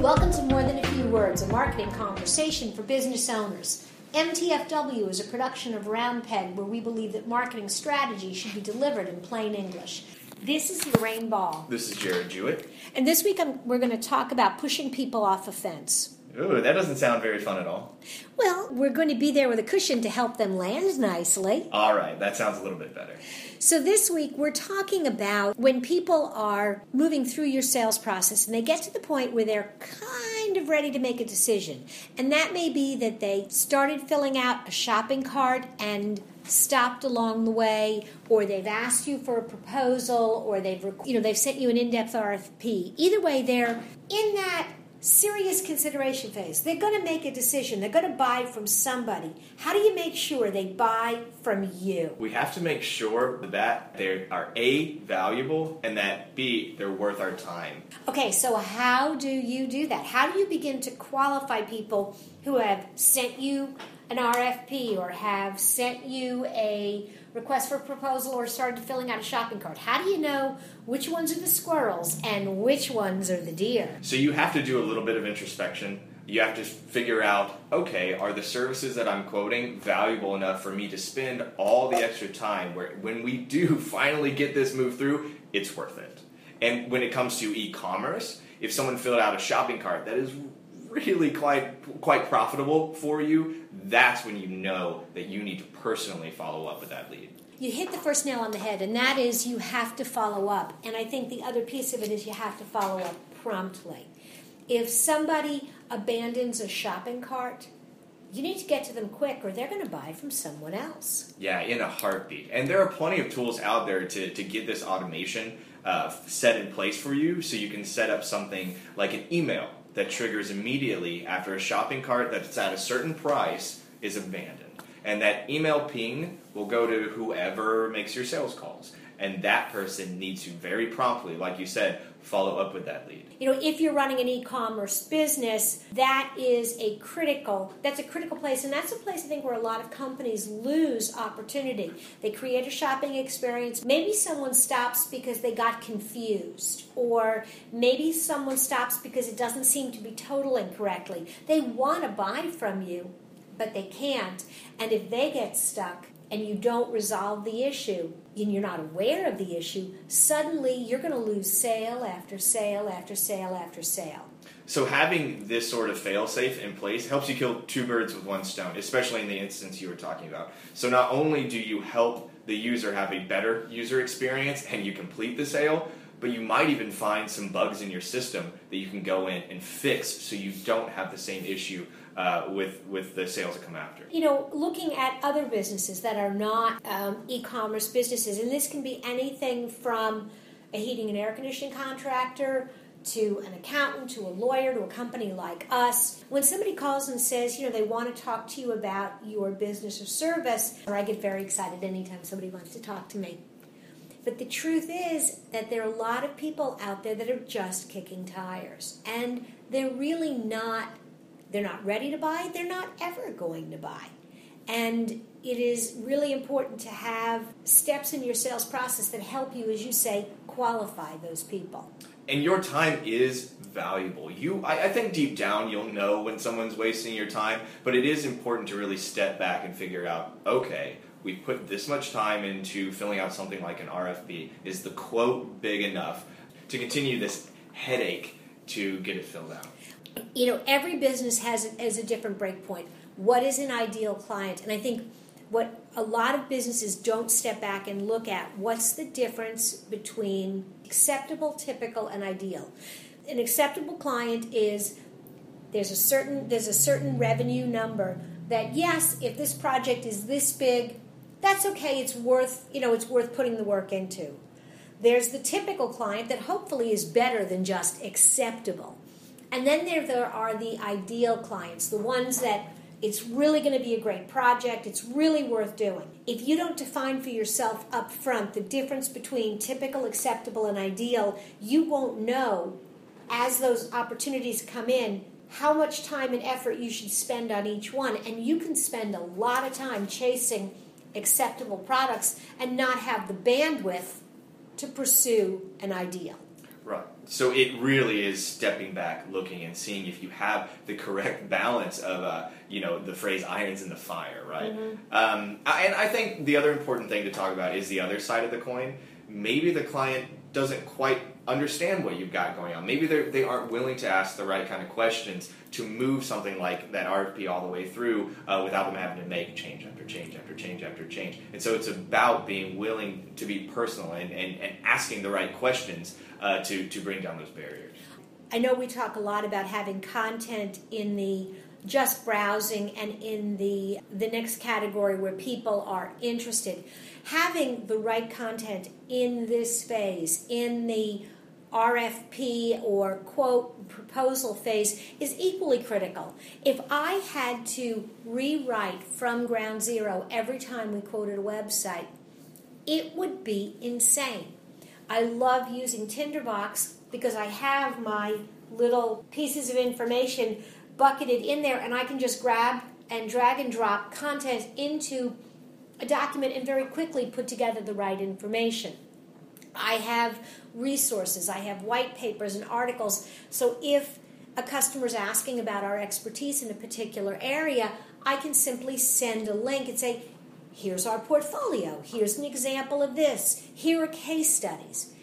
Welcome to More Than a Few Words, a marketing conversation for business owners. MTFW is a production of Round Peg where we believe that marketing strategy should be delivered in plain English. This is Lorraine Ball. This is Jared Jewett. And this week I'm, we're going to talk about pushing people off a fence. Ooh, that doesn't sound very fun at all. Well, we're going to be there with a cushion to help them land nicely. All right, that sounds a little bit better. So, this week we're talking about when people are moving through your sales process and they get to the point where they're kind of ready to make a decision. And that may be that they started filling out a shopping cart and stopped along the way or they've asked you for a proposal or they've you know they've sent you an in-depth RFP. Either way they're in that serious consideration phase. They're going to make a decision. They're going to buy from somebody. How do you make sure they buy from you? We have to make sure that they are A, valuable, and that B, they're worth our time. Okay, so how do you do that? How do you begin to qualify people who have sent you an RFP or have sent you a request for proposal or started filling out a shopping cart? How do you know which ones are the squirrels and which ones are the deer? So you have to do a little bit of introspection. You have to figure out okay, are the services that I'm quoting valuable enough for me to spend all the extra time where when we do finally get this move through, it's worth it. And when it comes to e commerce, if someone filled out a shopping cart that is really quite quite profitable for you, that's when you know that you need to personally follow up with that lead. You hit the first nail on the head, and that is you have to follow up. And I think the other piece of it is you have to follow up promptly. If somebody abandons a shopping cart, you need to get to them quick or they're going to buy from someone else. Yeah, in a heartbeat. And there are plenty of tools out there to, to get this automation uh, set in place for you so you can set up something like an email that triggers immediately after a shopping cart that's at a certain price is abandoned. And that email ping will go to whoever makes your sales calls. And that person needs to very promptly, like you said, follow up with that lead. You know, if you're running an e-commerce business, that is a critical that's a critical place and that's a place I think where a lot of companies lose opportunity. They create a shopping experience. Maybe someone stops because they got confused or maybe someone stops because it doesn't seem to be totaling correctly. They want to buy from you, but they can't. And if they get stuck, and you don't resolve the issue and you're not aware of the issue, suddenly you're going to lose sale after sale after sale after sale. So having this sort of fail-safe in place helps you kill two birds with one stone, especially in the instance you were talking about. So not only do you help the user have a better user experience and you complete the sale, but you might even find some bugs in your system that you can go in and fix so you don't have the same issue uh, with with the sales that come after. You know, looking at other businesses that are not um, e-commerce businesses, and this can be anything from a heating and air conditioning contractor to an accountant to a lawyer to a company like us. When somebody calls and says, you know, they want to talk to you about your business or service, or I get very excited anytime somebody wants to talk to me. But the truth is that there are a lot of people out there that are just kicking tires. And they're really not they're not ready to buy, they're not ever going to buy. And it is really important to have steps in your sales process that help you, as you say, qualify those people. And your time is valuable. You, I, I, think deep down you'll know when someone's wasting your time, but it is important to really step back and figure out, okay, we put this much time into filling out something like an RFP. Is the quote big enough to continue this headache to get it filled out? You know, every business has, has a different breakpoint. What is an ideal client? And I think what a lot of businesses don't step back and look at what's the difference between acceptable, typical, and ideal. An acceptable client is there's a certain there's a certain revenue number that yes, if this project is this big, that's okay. It's worth, you know, it's worth putting the work into. There's the typical client that hopefully is better than just acceptable. And then there, there are the ideal clients, the ones that it's really going to be a great project, it's really worth doing. If you don't define for yourself up front the difference between typical, acceptable, and ideal, you won't know as those opportunities come in how much time and effort you should spend on each one. And you can spend a lot of time chasing acceptable products and not have the bandwidth to pursue an ideal. So it really is stepping back, looking and seeing if you have the correct balance of, uh, you know, the phrase "irons in the fire," right? Mm-hmm. Um, and I think the other important thing to talk about is the other side of the coin. Maybe the client doesn't quite understand what you've got going on. Maybe they aren't willing to ask the right kind of questions to move something like that RFP all the way through uh, without them having to make change after change after change after change. And so it's about being willing to be personal and, and, and asking the right questions uh, to, to bring down those barriers. I know we talk a lot about having content in the just browsing and in the the next category where people are interested having the right content in this phase in the RFP or quote proposal phase is equally critical. If I had to rewrite from ground zero every time we quoted a website, it would be insane. I love using Tinderbox because I have my little pieces of information bucketed in there and I can just grab and drag and drop content into a document and very quickly put together the right information. I have resources, I have white papers and articles. So if a customer is asking about our expertise in a particular area, I can simply send a link and say, here's our portfolio, here's an example of this, here are case studies.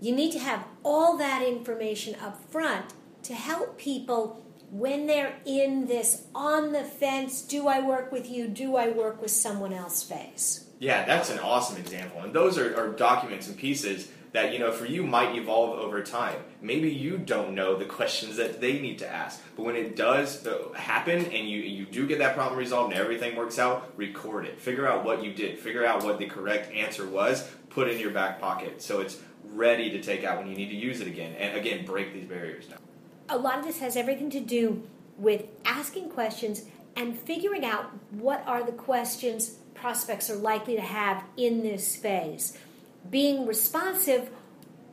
You need to have all that information up front to help people when they're in this on the fence do I work with you, do I work with someone else phase. Yeah, that's an awesome example. And those are, are documents and pieces that you know for you might evolve over time. Maybe you don't know the questions that they need to ask, but when it does uh, happen and you you do get that problem resolved and everything works out, record it. Figure out what you did. Figure out what the correct answer was. Put it in your back pocket so it's ready to take out when you need to use it again. And again, break these barriers down. A lot of this has everything to do with asking questions and figuring out what are the questions prospects are likely to have in this phase being responsive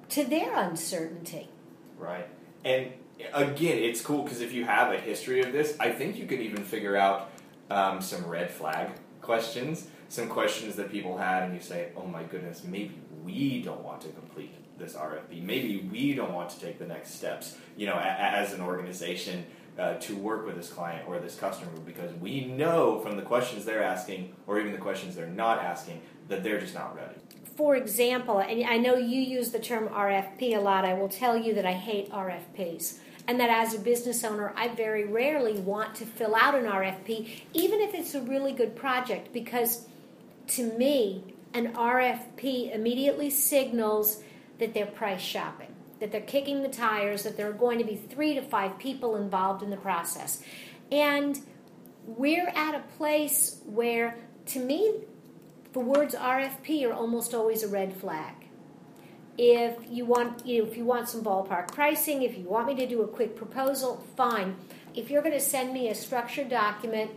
to their uncertainty. Right. And again, it's cool because if you have a history of this, I think you could even figure out um, some red flag questions, some questions that people had, and you say, oh my goodness, maybe we don't want to complete this RFP. Maybe we don't want to take the next steps, you know, a- as an organization. Uh, to work with this client or this customer because we know from the questions they're asking or even the questions they're not asking that they're just not ready for example, and I know you use the term RFP a lot, I will tell you that I hate RFPs. And that as a business owner, I very rarely want to fill out an RFP, even if it's a really good project, because to me, an RFP immediately signals that they're price shopping, that they're kicking the tires, that there are going to be three to five people involved in the process. And we're at a place where, to me, the words RFP are almost always a red flag. If you want, you know, if you want some ballpark pricing, if you want me to do a quick proposal, fine. If you're going to send me a structured document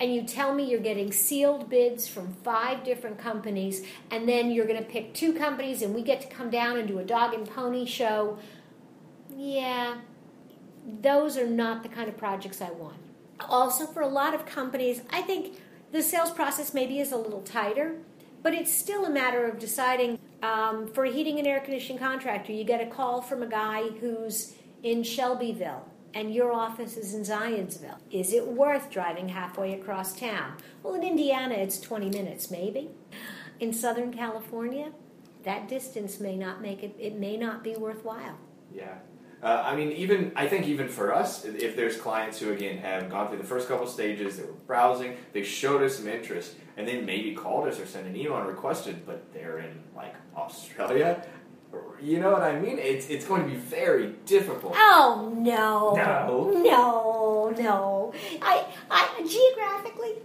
and you tell me you're getting sealed bids from five different companies, and then you're going to pick two companies and we get to come down and do a dog and pony show, yeah, those are not the kind of projects I want. Also, for a lot of companies, I think the sales process maybe is a little tighter, but it's still a matter of deciding. Um, for a heating and air conditioning contractor, you get a call from a guy who's in Shelbyville and your office is in Zionsville. Is it worth driving halfway across town? Well, in Indiana, it's 20 minutes, maybe. In Southern California, that distance may not make it, it may not be worthwhile. Yeah. Uh, I mean, even I think even for us, if there's clients who again have gone through the first couple stages, they were browsing, they showed us some interest, and then maybe called us or sent an email and requested, but they're in like Australia. You know what I mean? It's it's going to be very difficult. Oh no! No! No! No! I I geographically.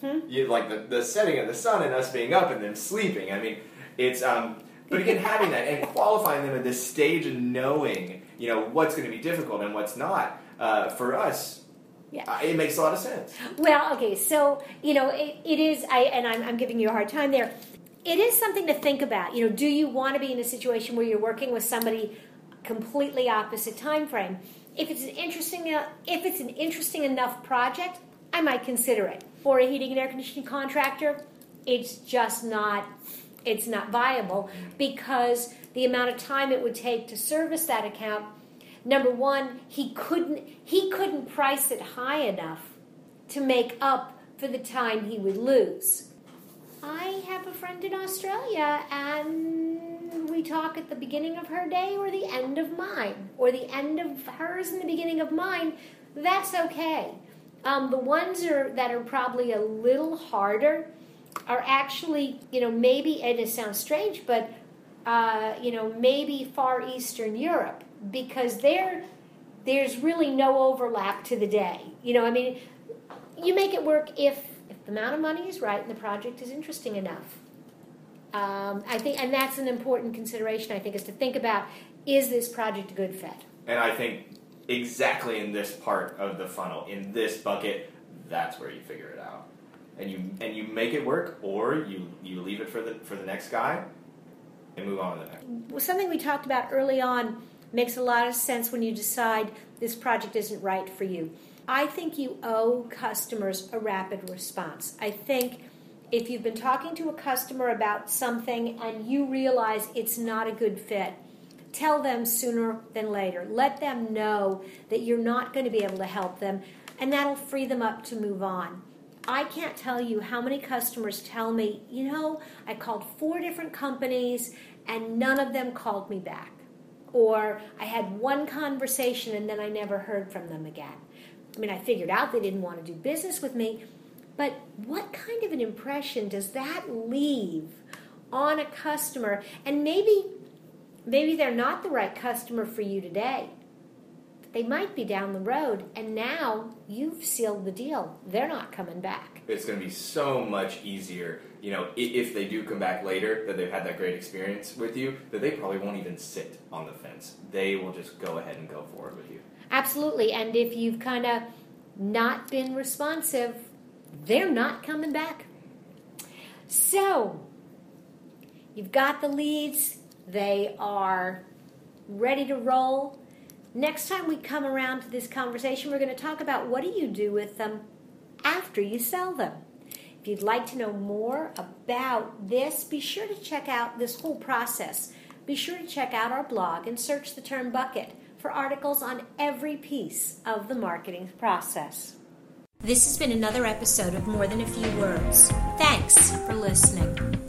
Hmm? You like the, the setting of the sun and us being up and them sleeping. I mean, it's um. But again, having that and qualifying them at this stage and knowing you know what's going to be difficult and what's not uh, for us yeah. Uh, it makes a lot of sense. Well, okay, so you know it, it is. I and I'm, I'm giving you a hard time there. It is something to think about. You know, do you want to be in a situation where you're working with somebody completely opposite time frame? If it's an interesting, uh, if it's an interesting enough project, I might consider it. For a heating and air conditioning contractor, it's just not it's not viable because the amount of time it would take to service that account number one he couldn't he couldn't price it high enough to make up for the time he would lose. I have a friend in australia and we talk at the beginning of her day or the end of mine or the end of hers and the beginning of mine. That's okay. Um, the ones are, that are probably a little harder are actually, you know, maybe, and it sounds strange, but, uh, you know, maybe Far Eastern Europe, because there, there's really no overlap to the day. You know, I mean, you make it work if, if the amount of money is right and the project is interesting enough. Um, I think, and that's an important consideration. I think is to think about: is this project a good fit? And I think exactly in this part of the funnel, in this bucket, that's where you figure it out. And you and you make it work, or you you leave it for the for the next guy, and move on to the next. Well, Something we talked about early on makes a lot of sense when you decide this project isn't right for you. I think you owe customers a rapid response. I think if you've been talking to a customer about something and you realize it's not a good fit, tell them sooner than later. Let them know that you're not going to be able to help them, and that'll free them up to move on. I can't tell you how many customers tell me, you know, I called four different companies and none of them called me back. Or I had one conversation and then I never heard from them again. I mean, I figured out they didn't want to do business with me, but what kind of an impression does that leave on a customer? And maybe maybe they're not the right customer for you today. They might be down the road, and now you've sealed the deal. They're not coming back. It's going to be so much easier, you know, if they do come back later, that they've had that great experience with you, that they probably won't even sit on the fence. They will just go ahead and go forward with you. Absolutely. And if you've kind of not been responsive, they're not coming back. So, you've got the leads, they are ready to roll. Next time we come around to this conversation, we're going to talk about what do you do with them after you sell them. If you'd like to know more about this, be sure to check out this whole process. Be sure to check out our blog and search the term bucket for articles on every piece of the marketing process. This has been another episode of More Than a Few Words. Thanks for listening.